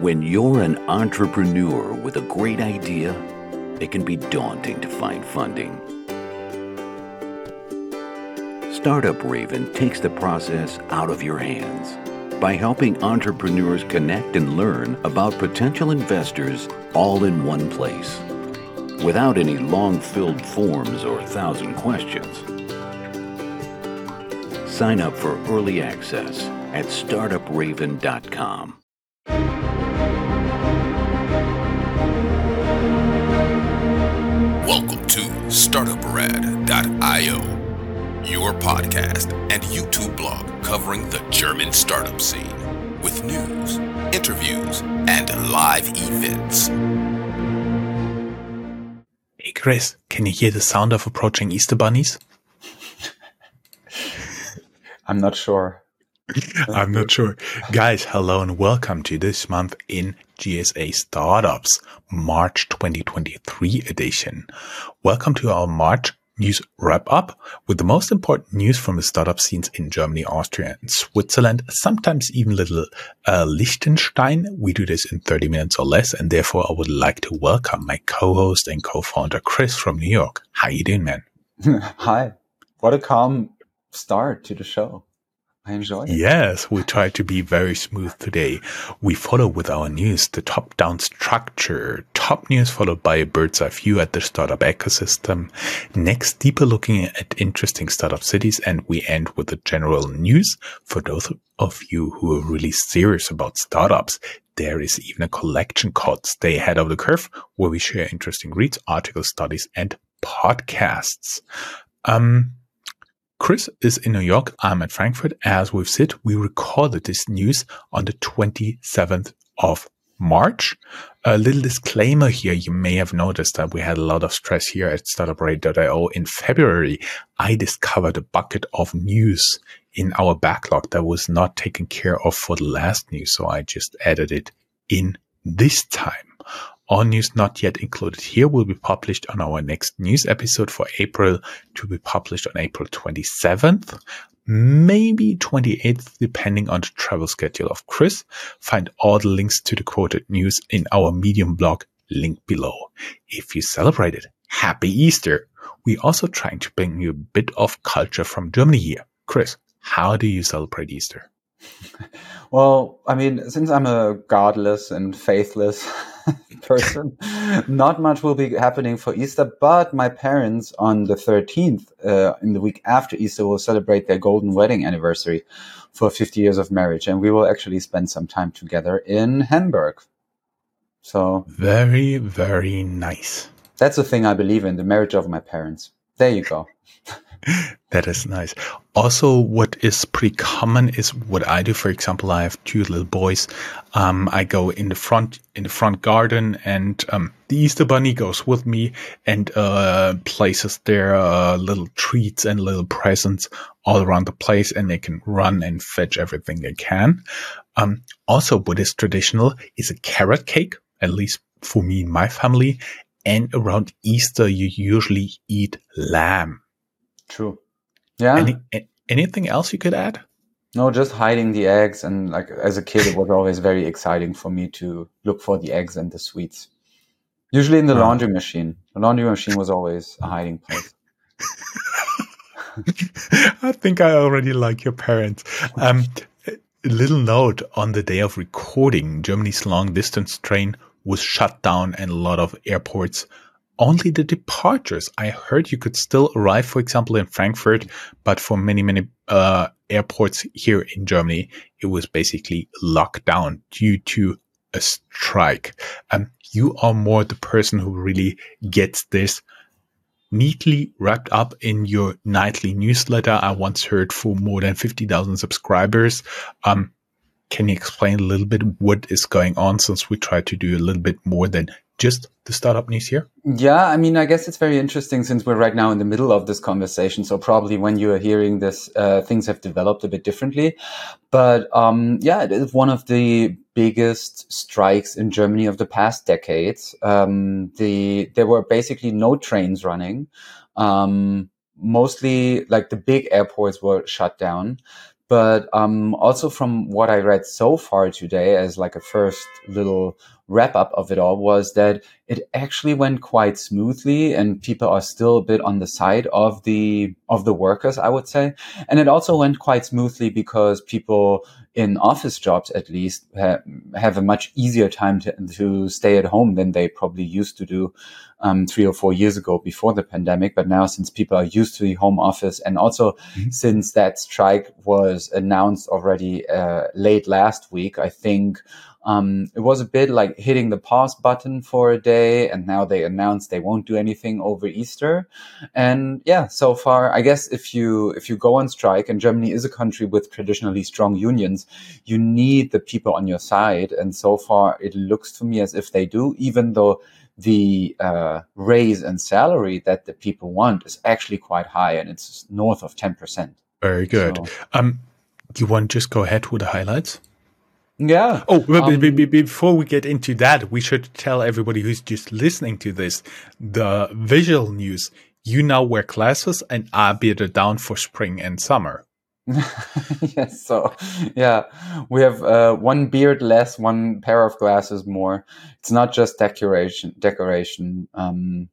When you're an entrepreneur with a great idea, it can be daunting to find funding. Startup Raven takes the process out of your hands by helping entrepreneurs connect and learn about potential investors all in one place without any long filled forms or thousand questions. Sign up for early access at startupraven.com. covering the German startup scene with news, interviews, and live events. Hey Chris, can you hear the sound of approaching Easter bunnies? I'm not sure. I'm not sure. Guys, hello and welcome to this month in GSA Startups, March 2023 edition. Welcome to our March news wrap up with the most important news from the startup scenes in Germany, Austria, and Switzerland, sometimes even little uh, Liechtenstein. We do this in 30 minutes or less, and therefore I would like to welcome my co-host and co-founder Chris from New York. How you doing, man? Hi. What a calm start to the show. I enjoy it. Yes, we try to be very smooth today. We follow with our news the top down structure. Top news followed by a bird's eye view at the startup ecosystem. Next, deeper looking at interesting startup cities. And we end with the general news. For those of you who are really serious about startups, there is even a collection called Stay Ahead of the Curve where we share interesting reads, articles, studies, and podcasts. Um, Chris is in New York. I'm at Frankfurt. As we've said, we recorded this news on the 27th of March. A little disclaimer here. You may have noticed that we had a lot of stress here at startuprad.io in February. I discovered a bucket of news in our backlog that was not taken care of for the last news. So I just added it in this time. All news not yet included here will be published on our next news episode for April to be published on April 27th, maybe 28th, depending on the travel schedule of Chris. Find all the links to the quoted news in our Medium blog link below. If you celebrated, happy Easter. We're also trying to bring you a bit of culture from Germany here. Chris, how do you celebrate Easter? Well, I mean, since I'm a godless and faithless person, not much will be happening for Easter. But my parents on the 13th, uh, in the week after Easter, will celebrate their golden wedding anniversary for 50 years of marriage. And we will actually spend some time together in Hamburg. So, very, very nice. That's the thing I believe in the marriage of my parents. There you go. that is nice. Also, what is pretty common is what I do. For example, I have two little boys. Um, I go in the front in the front garden, and um, the Easter Bunny goes with me and uh, places their uh, little treats and little presents all around the place, and they can run and fetch everything they can. Um, also, what is traditional is a carrot cake, at least for me and my family. And around Easter, you usually eat lamb. True. Yeah. Any, anything else you could add? No, just hiding the eggs. And like as a kid, it was always very exciting for me to look for the eggs and the sweets. Usually in the laundry machine. The laundry machine was always a hiding place. I think I already like your parents. Um, a little note on the day of recording, Germany's long distance train was shut down and a lot of airports only the departures. I heard you could still arrive, for example, in Frankfurt, but for many, many uh, airports here in Germany, it was basically locked down due to a strike. Um, you are more the person who really gets this neatly wrapped up in your nightly newsletter. I once heard for more than 50,000 subscribers. Um, can you explain a little bit what is going on since we try to do a little bit more than just the startup news here? Yeah, I mean, I guess it's very interesting since we're right now in the middle of this conversation. So probably when you are hearing this, uh, things have developed a bit differently. But um, yeah, it is one of the biggest strikes in Germany of the past decades. Um, the there were basically no trains running. Um, mostly, like the big airports were shut down But um, also from what I read so far today, as like a first little wrap up of it all, was that it actually went quite smoothly, and people are still a bit on the side of the of the workers, I would say. And it also went quite smoothly because people in office jobs, at least, ha- have a much easier time to, to stay at home than they probably used to do um, three or four years ago before the pandemic. But now, since people are used to the home office, and also mm-hmm. since that strike was announced already uh, late last week, I think um, it was a bit like hitting the pause button for a day, and now they announced they won't do anything over Easter. And yeah, so far, I guess if you if you go on strike, and Germany is a country with traditionally strong unions, you need the people on your side. And so far, it looks to me as if they do, even though the uh, raise and salary that the people want is actually quite high, and it's north of ten percent. Very good. So, um, you want to just go ahead with the highlights? Yeah. Oh, um, before we get into that, we should tell everybody who's just listening to this the visual news. You now wear glasses and are bearded down for spring and summer. yes. So, yeah, we have uh, one beard less, one pair of glasses more. It's not just decoration. Decoration. Um,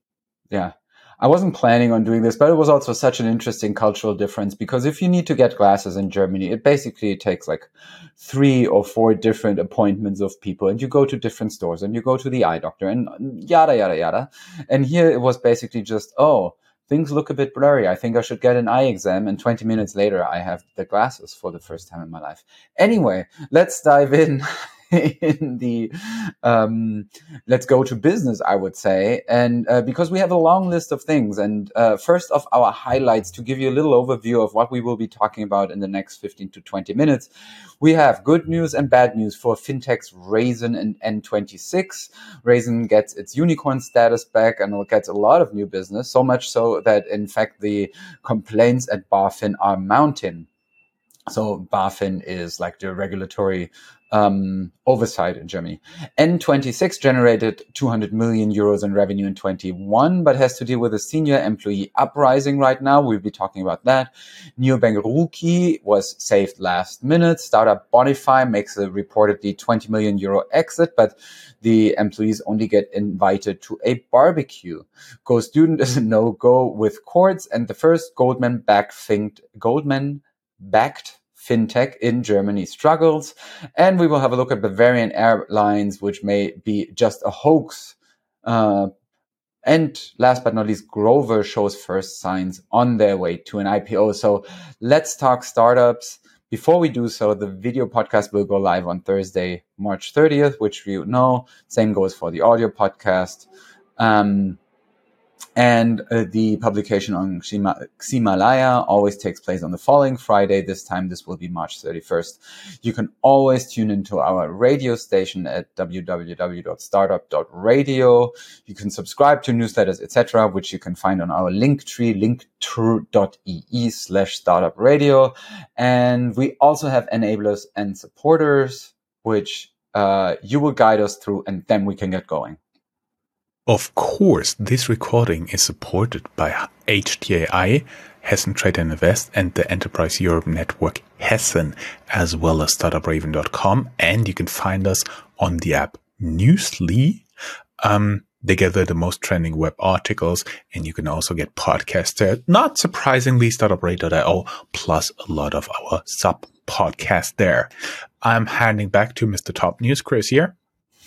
yeah. I wasn't planning on doing this, but it was also such an interesting cultural difference because if you need to get glasses in Germany, it basically takes like three or four different appointments of people and you go to different stores and you go to the eye doctor and yada, yada, yada. And here it was basically just, oh, things look a bit blurry. I think I should get an eye exam. And 20 minutes later, I have the glasses for the first time in my life. Anyway, let's dive in in the um, let's go to business, I would say. And uh, because we have a long list of things. And uh, first of our highlights to give you a little overview of what we will be talking about in the next 15 to 20 minutes, we have good news and bad news for fintechs Raisin and N26. Raisin gets its unicorn status back and will get a lot of new business, so much so that in fact the complaints at BaFin are mounting. So BaFin is like the regulatory um, oversight in Germany. N26 generated 200 million euros in revenue in 21, but has to deal with a senior employee uprising right now. We'll be talking about that. Neobank Ruuky was saved last minute. Startup Bonify makes a reportedly 20 million euro exit, but the employees only get invited to a barbecue. Go student is a no go with courts and the first Goldman backed Goldman backed fintech in Germany struggles. And we will have a look at Bavarian Airlines, which may be just a hoax. Uh, and last but not least, Grover shows first signs on their way to an IPO. So let's talk startups. Before we do so, the video podcast will go live on Thursday, March 30th, which you know. Same goes for the audio podcast. Um, and uh, the publication on Ximalaya always takes place on the following Friday. This time, this will be March 31st. You can always tune into our radio station at www.startup.radio. You can subscribe to newsletters, etc., which you can find on our link tree, linktree.ee slash startup radio. And we also have enablers and supporters, which uh, you will guide us through, and then we can get going. Of course, this recording is supported by HTAI, Hessen Trade and Invest, and the Enterprise Europe Network Hessen, as well as StartupRaven.com. And you can find us on the app Newsly. Um, they gather the most trending web articles, and you can also get podcasts there. Not surprisingly, StartupRadio.io, plus a lot of our sub podcasts there. I'm handing back to Mr. Top News, Chris here.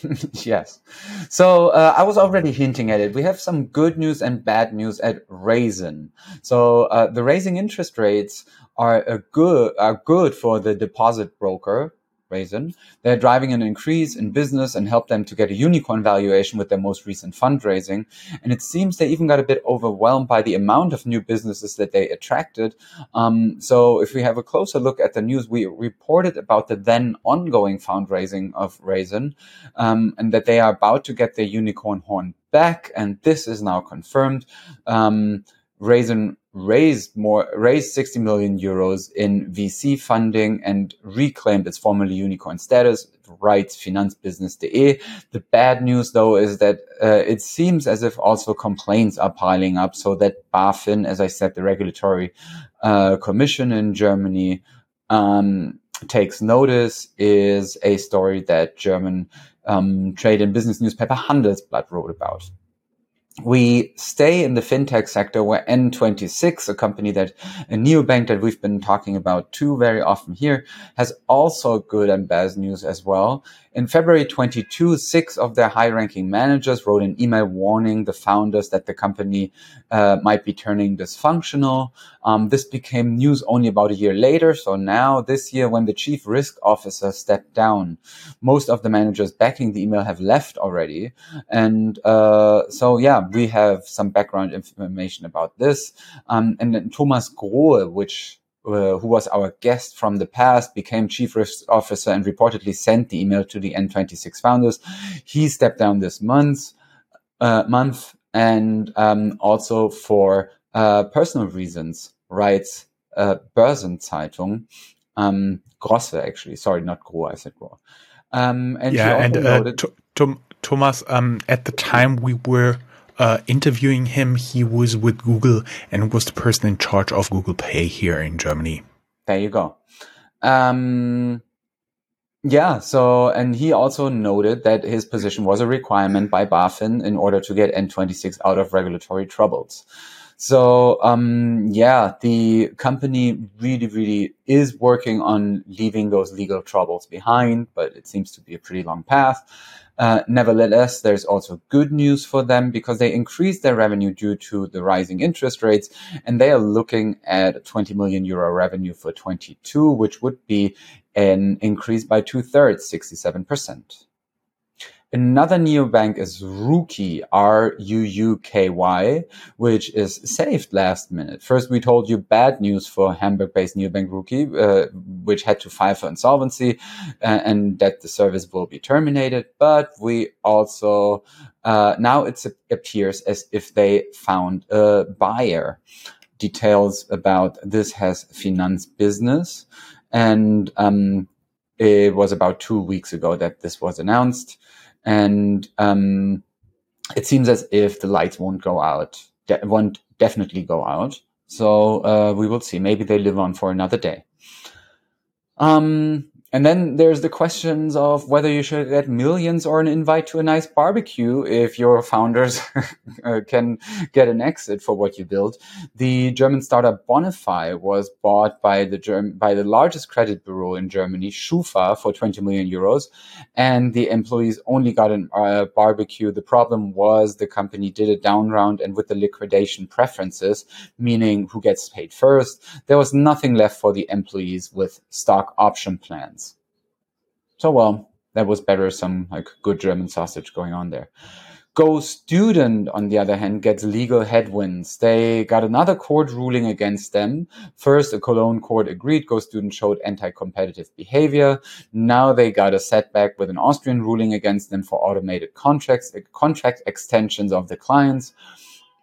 yes. So uh, I was already hinting at it. We have some good news and bad news at Raisin. So uh, the raising interest rates are a good are good for the deposit broker Raisin. They're driving an increase in business and help them to get a unicorn valuation with their most recent fundraising. And it seems they even got a bit overwhelmed by the amount of new businesses that they attracted. Um, so if we have a closer look at the news, we reported about the then ongoing fundraising of Raisin um, and that they are about to get their unicorn horn back. And this is now confirmed. Um, Raisin raised more, raised 60 million euros in VC funding and reclaimed its formerly unicorn status, writes Finanzbusiness.de. The bad news though is that uh, it seems as if also complaints are piling up so that BaFin, as I said, the regulatory uh, commission in Germany, um, takes notice is a story that German um, trade and business newspaper Handelsblatt wrote about we stay in the fintech sector where N26, a company that a neobank that we've been talking about too very often here, has also good and bad news as well. In February 22, six of their high ranking managers wrote an email warning the founders that the company uh, might be turning dysfunctional. Um, this became news only about a year later. So now, this year, when the chief risk officer stepped down, most of the managers backing the email have left already. And uh, so, yeah, we have some background information about this. Um, and then Thomas Grohe, which uh, who was our guest from the past, became chief risk officer and reportedly sent the email to the N26 founders. He stepped down this month, uh, month, and um, also for uh, personal reasons, writes uh, Börsenzeitung, um, Grosse actually. Sorry, not Grohe. I said Grohe. Um, and yeah, and uh, Thomas, um, at the time we were uh, interviewing him, he was with Google and was the person in charge of Google Pay here in Germany. There you go. Um, yeah, so, and he also noted that his position was a requirement by BaFin in order to get N26 out of regulatory troubles. So, um, yeah, the company really, really is working on leaving those legal troubles behind, but it seems to be a pretty long path. Uh, nevertheless, there's also good news for them because they increased their revenue due to the rising interest rates, and they are looking at 20 million euro revenue for 22, which would be an increase by two thirds, 67%. Another neobank is Ruuky, R-U-U-K-Y, which is saved last minute. First, we told you bad news for Hamburg-based neobank Ruuky, uh, which had to file for insolvency uh, and that the service will be terminated. But we also, uh, now it appears as if they found a buyer. Details about this has Finanz Business. And um, it was about two weeks ago that this was announced and um, it seems as if the lights won't go out, de- won't definitely go out. So uh, we will see. Maybe they live on for another day. Um, and then there's the questions of whether you should get millions or an invite to a nice barbecue if your founders uh, can get an exit for what you build. The German startup Bonify was bought by the Germ- by the largest credit bureau in Germany, Schufa, for 20 million euros, and the employees only got a uh, barbecue. The problem was the company did a down round, and with the liquidation preferences, meaning who gets paid first, there was nothing left for the employees with stock option plans. So well, that was better. Some like good German sausage going on there. Go Student, on the other hand, gets legal headwinds. They got another court ruling against them. First, a Cologne court agreed Go Student showed anti-competitive behavior. Now they got a setback with an Austrian ruling against them for automated contracts, contract extensions of the clients.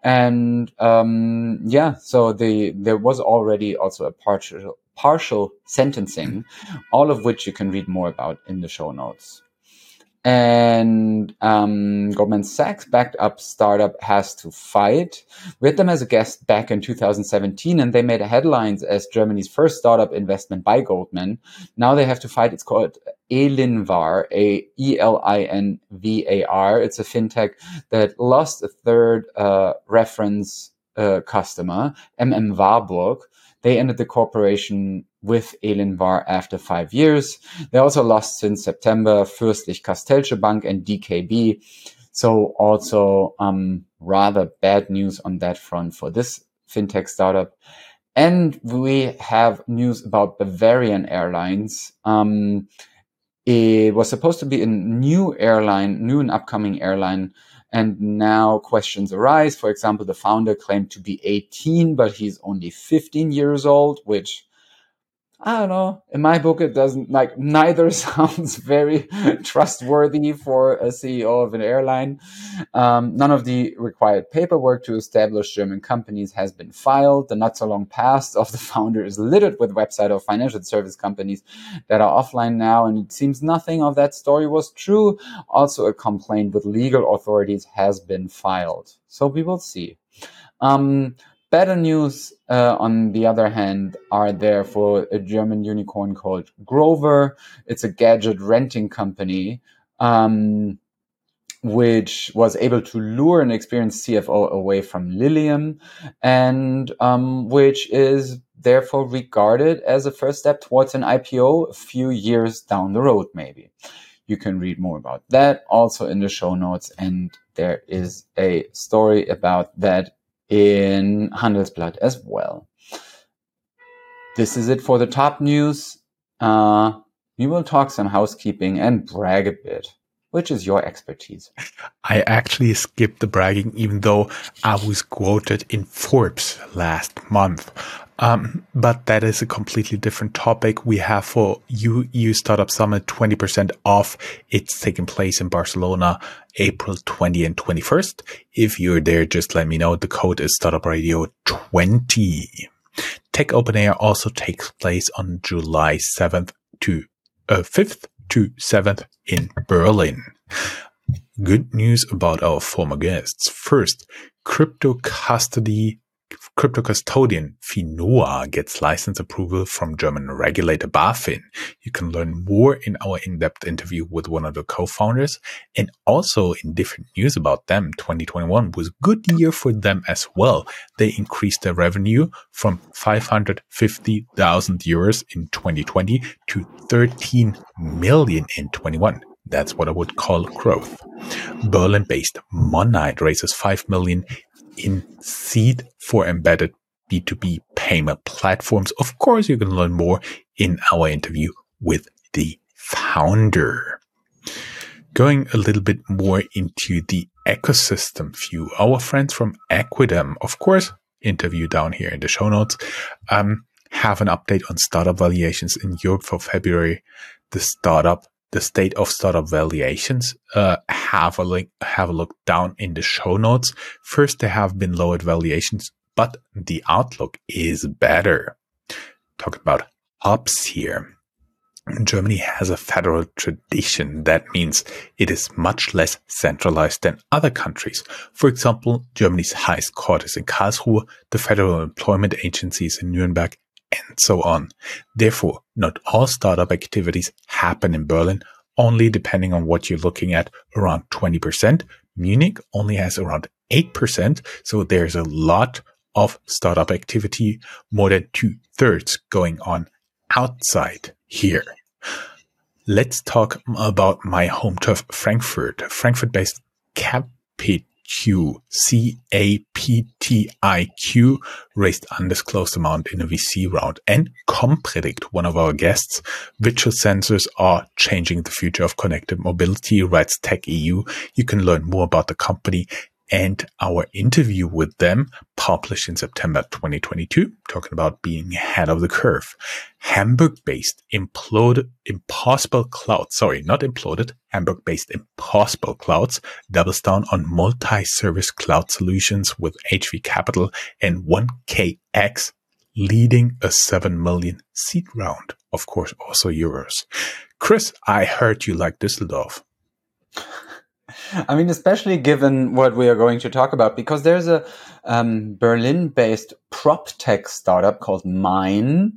And um, yeah, so the there was already also a partial partial sentencing, all of which you can read more about in the show notes. And um, Goldman Sachs backed up startup has to fight. We had them as a guest back in 2017, and they made headlines as Germany's first startup investment by Goldman. Now they have to fight. It's called Elinvar, a E L I N V A R. It's a fintech that lost a third uh, reference uh, customer, MM Warburg, they ended the cooperation with Elinvar after five years. They also lost since September Fürstlich Castell'sche Bank and DKB. So also um, rather bad news on that front for this fintech startup. And we have news about Bavarian Airlines. Um, it was supposed to be a new airline, new and upcoming airline and now questions arise. For example, the founder claimed to be 18, but he's only 15 years old, which I don't know. In my book, it doesn't like neither sounds very trustworthy for a CEO of an airline. Um, none of the required paperwork to establish German companies has been filed. The not so long past of the founder is littered with website of financial service companies that are offline now, and it seems nothing of that story was true. Also, a complaint with legal authorities has been filed. So we will see. Um, Better news, uh, on the other hand, are there for a German unicorn called Grover. It's a gadget renting company. Um, which was able to lure an experienced CFO away from Lilium, and um, which is therefore regarded as a first step towards an IPO a few years down the road, maybe. You can read more about that also in the show notes, and there is a story about that in Handelsblatt as well. This is it for the top news. Uh, we will talk some housekeeping and brag a bit which is your expertise? I actually skipped the bragging, even though I was quoted in Forbes last month. Um, but that is a completely different topic. We have for EU Startup Summit 20% off. It's taking place in Barcelona, April 20 and 21st. If you're there, just let me know. The code is Startup Radio 20. Tech Open Air also takes place on July 7th to uh, 5th to 7th in Berlin. Good news about our former guests. First, crypto custody crypto custodian Finoa gets license approval from German regulator BaFin. You can learn more in our in-depth interview with one of the co-founders and also in different news about them. 2021 was a good year for them as well. They increased their revenue from 550,000 euros in 2020 to 13 million in 21. That's what I would call growth. Berlin-based Monite raises 5 million in seed for embedded B2B payment platforms. Of course, you can learn more in our interview with the founder. Going a little bit more into the ecosystem view, our friends from Equidam, of course, interview down here in the show notes, um, have an update on startup valuations in Europe for February. The startup the state of startup valuations, uh, have a link, have a look down in the show notes. First, there have been lowered valuations, but the outlook is better. Talking about hubs here. Germany has a federal tradition. That means it is much less centralized than other countries. For example, Germany's highest court is in Karlsruhe, the federal employment agencies in Nuremberg, and so on. Therefore, not all startup activities happen in Berlin, only depending on what you're looking at, around 20%. Munich only has around 8%. So there's a lot of startup activity, more than two thirds going on outside here. Let's talk about my home turf, Frankfurt. Frankfurt based Captiq Q C A P T I Q raised undisclosed amount in a VC round. And Compredict, one of our guests, virtual sensors are changing the future of connected mobility, writes Tech EU. You can learn more about the company and our interview with them published in September 2022, talking about being ahead of the curve. Hamburg based imploded impossible cloud. Sorry, not imploded. Hamburg based impossible clouds doubles down on multi-service cloud solutions with HV Capital and 1KX leading a 7 million seed round. Of course, also euros. Chris, I heard you like Düsseldorf. I mean, especially given what we are going to talk about, because there's a um, Berlin based prop tech startup called Myne,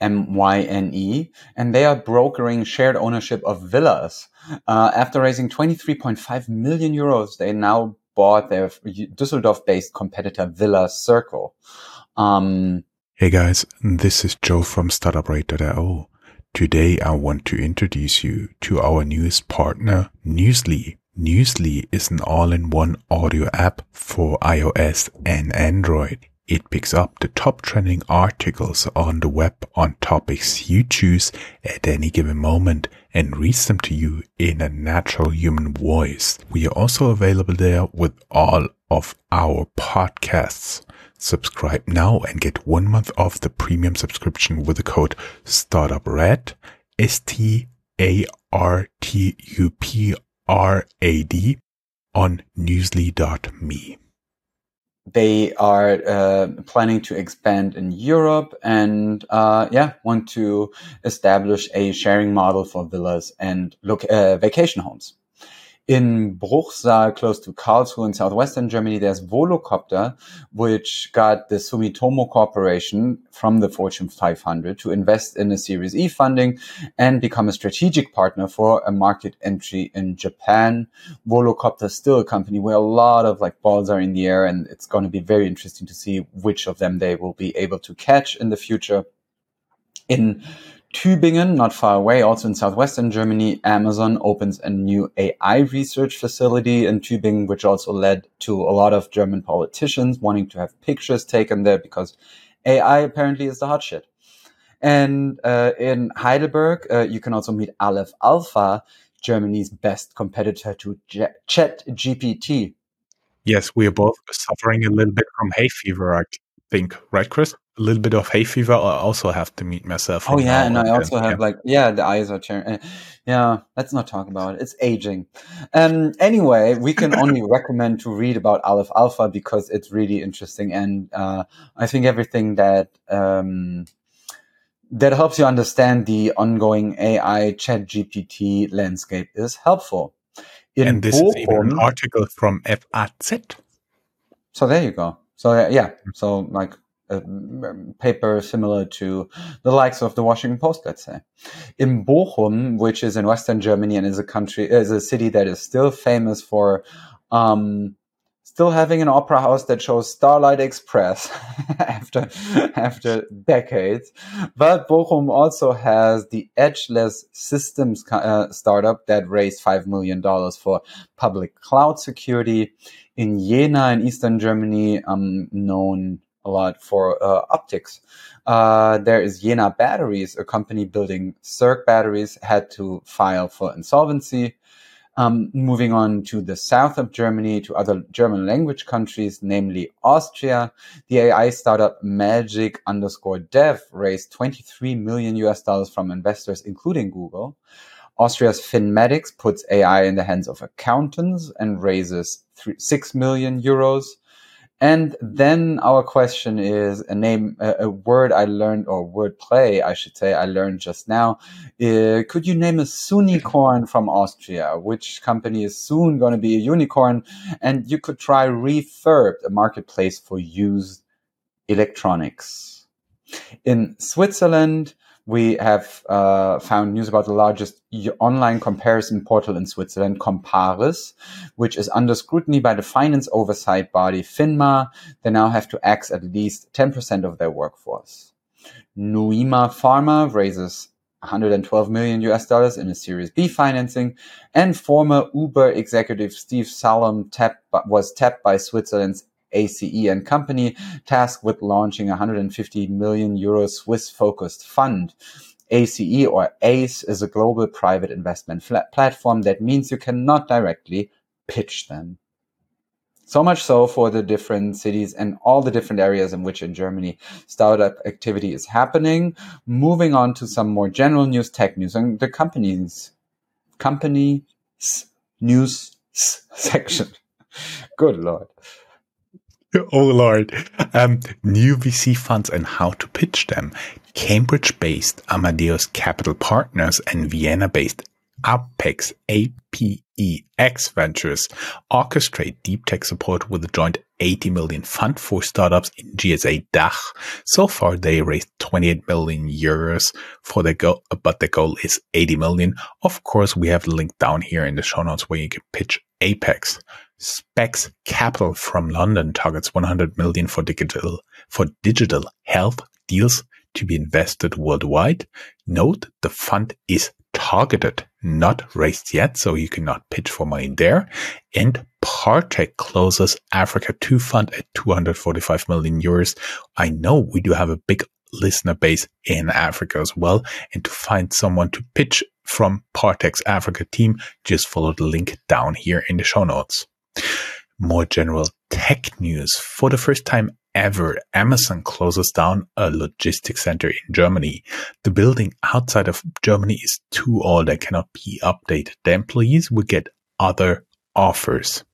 M Y N E, and they are brokering shared ownership of villas. Uh, after raising 23.5 million euros, they now bought their Düsseldorf based competitor Villa Circle. Um, hey guys, this is Joe from StartupRad.io. Today I want to introduce you to our newest partner, Newsly. Newsly is an all-in-one audio app for iOS and Android. It picks up the top trending articles on the web on topics you choose at any given moment and reads them to you in a natural human voice. We are also available there with all of our podcasts. Subscribe now and get one month off the premium subscription with the code StartupRad, S-T-A-R-T-U-P R-A-D on newsly.me. They are uh, planning to expand in Europe and, uh, yeah, want to establish a sharing model for villas and look uh, vacation homes. In Bruchsal, close to Karlsruhe in southwestern Germany, there's Volocopter, which got the Sumitomo Corporation from the Fortune 500 to invest in a Series E funding and become a strategic partner for a market entry in Japan. Volocopter is still a company where a lot of like balls are in the air, and it's going to be very interesting to see which of them they will be able to catch in the future. In Tübingen, not far away, also in southwestern Germany, Amazon opens a new AI research facility in Tübingen, which also led to a lot of German politicians wanting to have pictures taken there because AI apparently is the hot shit. And uh, in Heidelberg, uh, you can also meet Aleph Alpha, Germany's best competitor to Chat GPT. Yes, we are both suffering a little bit from hay fever, think, right, Chris? a little bit of hay fever. I also have to meet myself. Oh yeah, and I also have yeah. like yeah, the eyes are turning. Yeah, let's not talk about it. It's aging. Um. Anyway, we can only recommend to read about Aleph Alpha because it's really interesting, and uh, I think everything that um that helps you understand the ongoing AI Chat GPT landscape is helpful. In and this Bochum, is even an article from FAZ. So there you go. So yeah, so like a paper similar to the likes of the Washington Post, let's say. In Bochum, which is in Western Germany and is a country, is a city that is still famous for, um, still having an opera house that shows Starlight Express after after decades. But Bochum also has the Edgeless Systems uh, startup that raised five million dollars for public cloud security. In Jena, in Eastern Germany, um, known a lot for uh, optics. Uh, there is Jena Batteries, a company building circ batteries, had to file for insolvency. Um, moving on to the south of Germany, to other German language countries, namely Austria, the AI startup Magic underscore Dev raised 23 million US dollars from investors, including Google. Austria's Finmatics puts AI in the hands of accountants and raises three, 6 million euros. And then our question is a name, a, word I learned, or word play, I should say, I learned just now. Uh, could you name a unicorn from Austria? Which company is soon going to be a unicorn? And you could try Refurb, a marketplace for used electronics. In Switzerland, we have uh, found news about the largest online comparison portal in Switzerland, Comparis, which is under scrutiny by the finance oversight body FINMA. They now have to axe at least 10% of their workforce. Noema Pharma raises 112 million US dollars in a Series B financing, and former Uber executive Steve Salom was tapped by Switzerland's ACE and Company, tasked with launching a 150 million euro Swiss focused fund. ACE or ACE is a global private investment platform. That means you cannot directly pitch them. So much so for the different cities and all the different areas in which in Germany startup activity is happening. Moving on to some more general news, tech news, and the companies, company news section. Good Lord. Oh Lord. Um, new VC funds and how to pitch them. Cambridge-based Amadeus Capital Partners and Vienna-based Apex APEX Ventures orchestrate deep tech support with a joint 80 million fund for startups in GSA DACH. So far, they raised 28 million euros for their goal, but the goal is 80 million. Of course, we have the link down here in the show notes where you can pitch Apex. Specs Capital from London targets 100 million for digital for digital health deals to be invested worldwide. Note the fund is targeted, not raised yet, so you cannot pitch for money there. And Partech closes Africa 2 fund at 245 million euros. I know we do have a big listener base in Africa as well. And to find someone to pitch from Partech's Africa team, just follow the link down here in the show notes. More general tech news. For the first time ever, Amazon closes down a logistics center in Germany. The building outside of Germany is too old and cannot be updated. The employees will get other offers.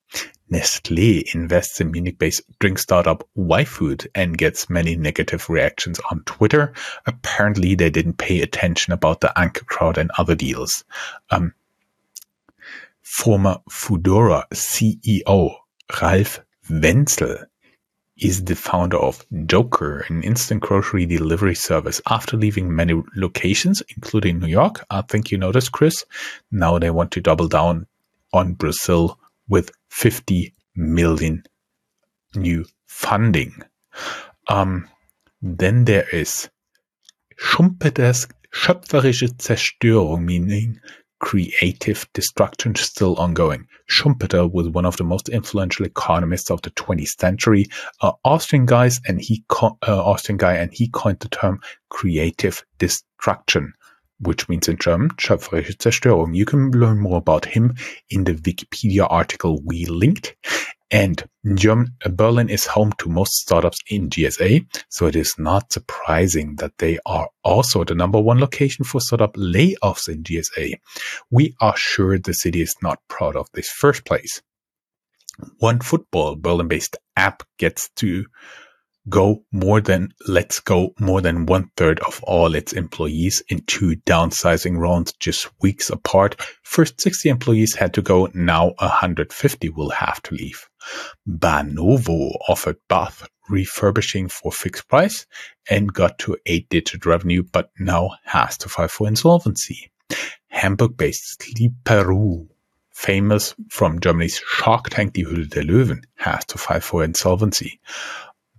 Nestle invests in Munich-based drink startup YFood and gets many negative reactions on Twitter. Apparently, they didn't pay attention about the anchor crowd and other deals. Um, Former Foodora CEO Ralf Wenzel is the founder of JOKR, an instant grocery delivery service. After leaving many locations, including New York, I think you noticed, Chris, now they want to double down on Brazil with 50 million new funding. Um, then there is Schumpeters schöpferische Zerstörung, meaning creative destruction still ongoing. Schumpeter was one of the most influential economists of the 20th century, uh, Austrian guys, and he co- uh, Austrian guy, and he coined the term creative destruction, which means in German schöpferische Zerstörung. You can learn more about him in the Wikipedia article we linked. And German, Berlin is home to most startups in GSA, so it is not surprising that they are also the number one location for startup layoffs in GSA. We are sure the city is not proud of this first place. One football Berlin based app gets to go more than let's go more than one third of all its employees in two downsizing rounds just weeks apart. First 60 employees had to go. Now 150 will have to leave. Banovo offered bath refurbishing for fixed price and got to eight digit revenue, but now has to file for insolvency. Hamburg based Sleep Peru famous from Germany's Shark Tank Die Höhle der Löwen has to file for insolvency.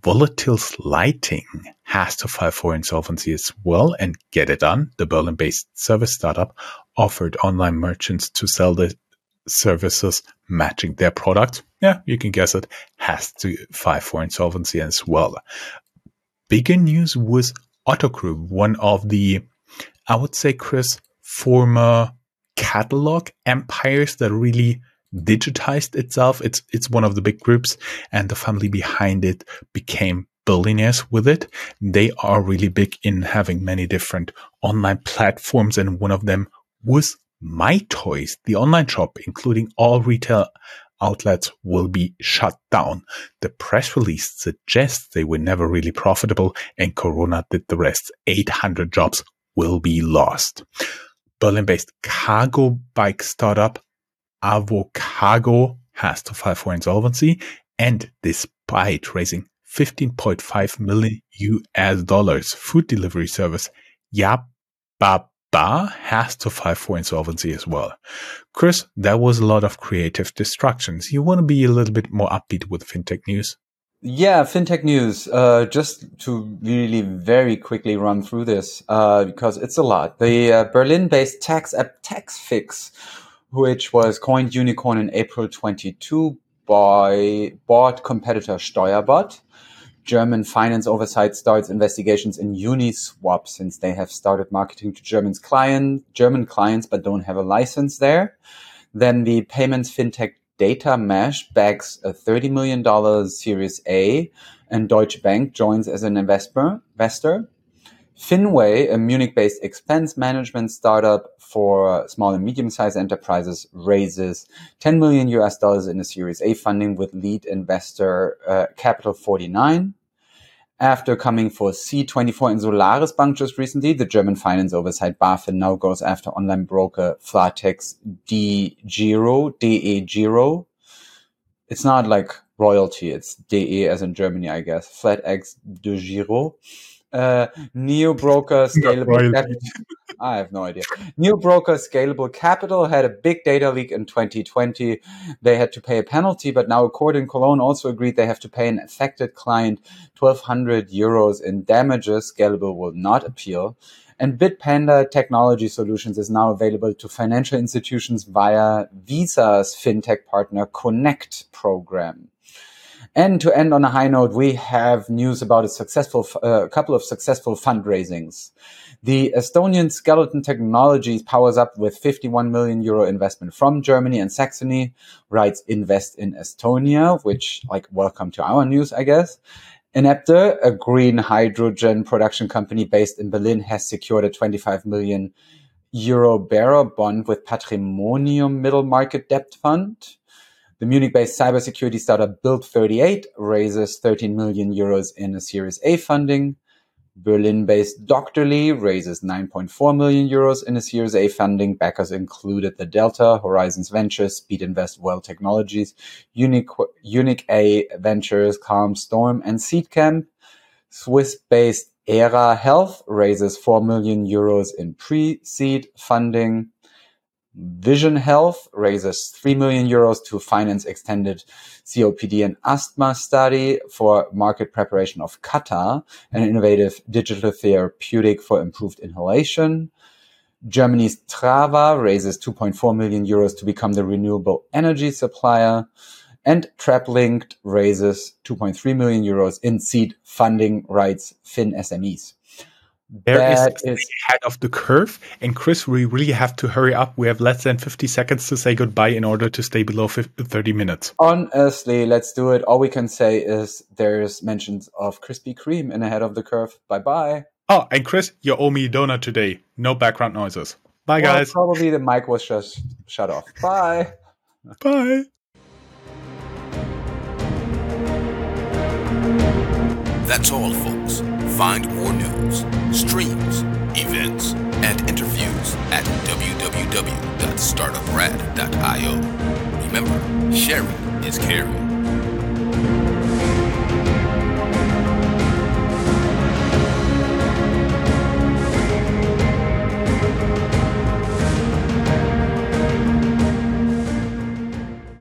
Volatiles Lighting has to file for insolvency as well and get it done. The Berlin based service startup offered online merchants to sell the services matching their product. Yeah, you can guess it has to file for insolvency as well. Bigger news was Group, one of the, I would say, Chris, former catalog empires that really digitized itself. It's it's one of the big groups, and the family behind it became billionaires with it. They are really big in having many different online platforms, and one of them was My Toys, the online shop, including all retail outlets will be shut down. The press release suggests they were never really profitable and Corona did the rest. 800 jobs will be lost. Berlin based cargo bike startup Avocargo has to file for insolvency, and despite raising 15.5 million US dollars, food delivery service Yababa has to file for insolvency as well. Chris, that was a lot of creative distractions. You want to be a little bit more upbeat with fintech news? Yeah, fintech news. Uh, just to really very quickly run through this uh, because it's a lot. The uh, Berlin-based tax app TaxFix which was coined unicorn in April 22 by bought competitor Steuerbot. German finance oversight starts investigations in Uniswap since they have started marketing to German's client, German clients but don't have a license there. Then the payments fintech DataMesh backs a $30 million Series A and Deutsche Bank joins as an investor. Finway, a Munich-based expense management startup for small and medium-sized enterprises, raises 10 million US dollars in a Series A funding with lead investor uh, Capital 49. After coming for C24 in Solaris Bank just recently, the German finance oversight BaFin now goes after online broker Flatex D DE Giro. It's not like royalty, it's DE as in Germany, I guess. Flatex de Giro uh, Neo Broker Scalable Capital. I have no idea. Neo Broker Scalable Capital had a big data leak in 2020. They had to pay a penalty, but now a court in Cologne also agreed they have to pay an affected client 1,200 euros in damages. Scalable will not appeal. And Bitpanda Technology Solutions is now available to financial institutions via Visa's fintech partner Connect program. And to end on a high note, we have news about a successful, uh, couple of successful fundraisings. The Estonian Skeleton Technologies powers up with 51 million euro investment from Germany and Saxony, writes Invest in Estonia, which like welcome to our news, I guess. Enapter, a green hydrogen production company based in Berlin, has secured a 25 million euro bearer bond with Patrimonium Middle Market Debt Fund. The Munich-based cybersecurity startup Build38 raises 13 million euros in a Series A funding. Berlin-based Doctorly raises 9.4 million euros in a Series A funding. Backers included the Delta, Horizons Ventures, Speed Invest, Well Technologies, Unique, Unique A Ventures, Calm Storm, and Seedcamp. Swiss-based Era Health raises 4 million euros in pre-seed funding. Vision Health raises 3 million euros to finance extended COPD and asthma study for market preparation of Kata, an innovative digital therapeutic for improved inhalation. Germany's Trava raises 2.4 million euros to become the renewable energy supplier. And TrapLinked raises 2.3 million euros in seed funding rights Fin SMEs. There is ahead of the curve. And Chris, we really have to hurry up. We have less than 50 seconds to say goodbye in order to stay below 50, 30 minutes. Honestly, let's do it. All we can say is there's mentions of Krispy Kreme in ahead of the curve. Bye bye. Oh, and Chris, you owe me a donut today. No background noises. Bye, well, guys. Probably the mic was just shut off. Bye. Bye. That's all, folks. Find more news, streams, events, and interviews at www.startuprad.io. Remember, sharing is caring.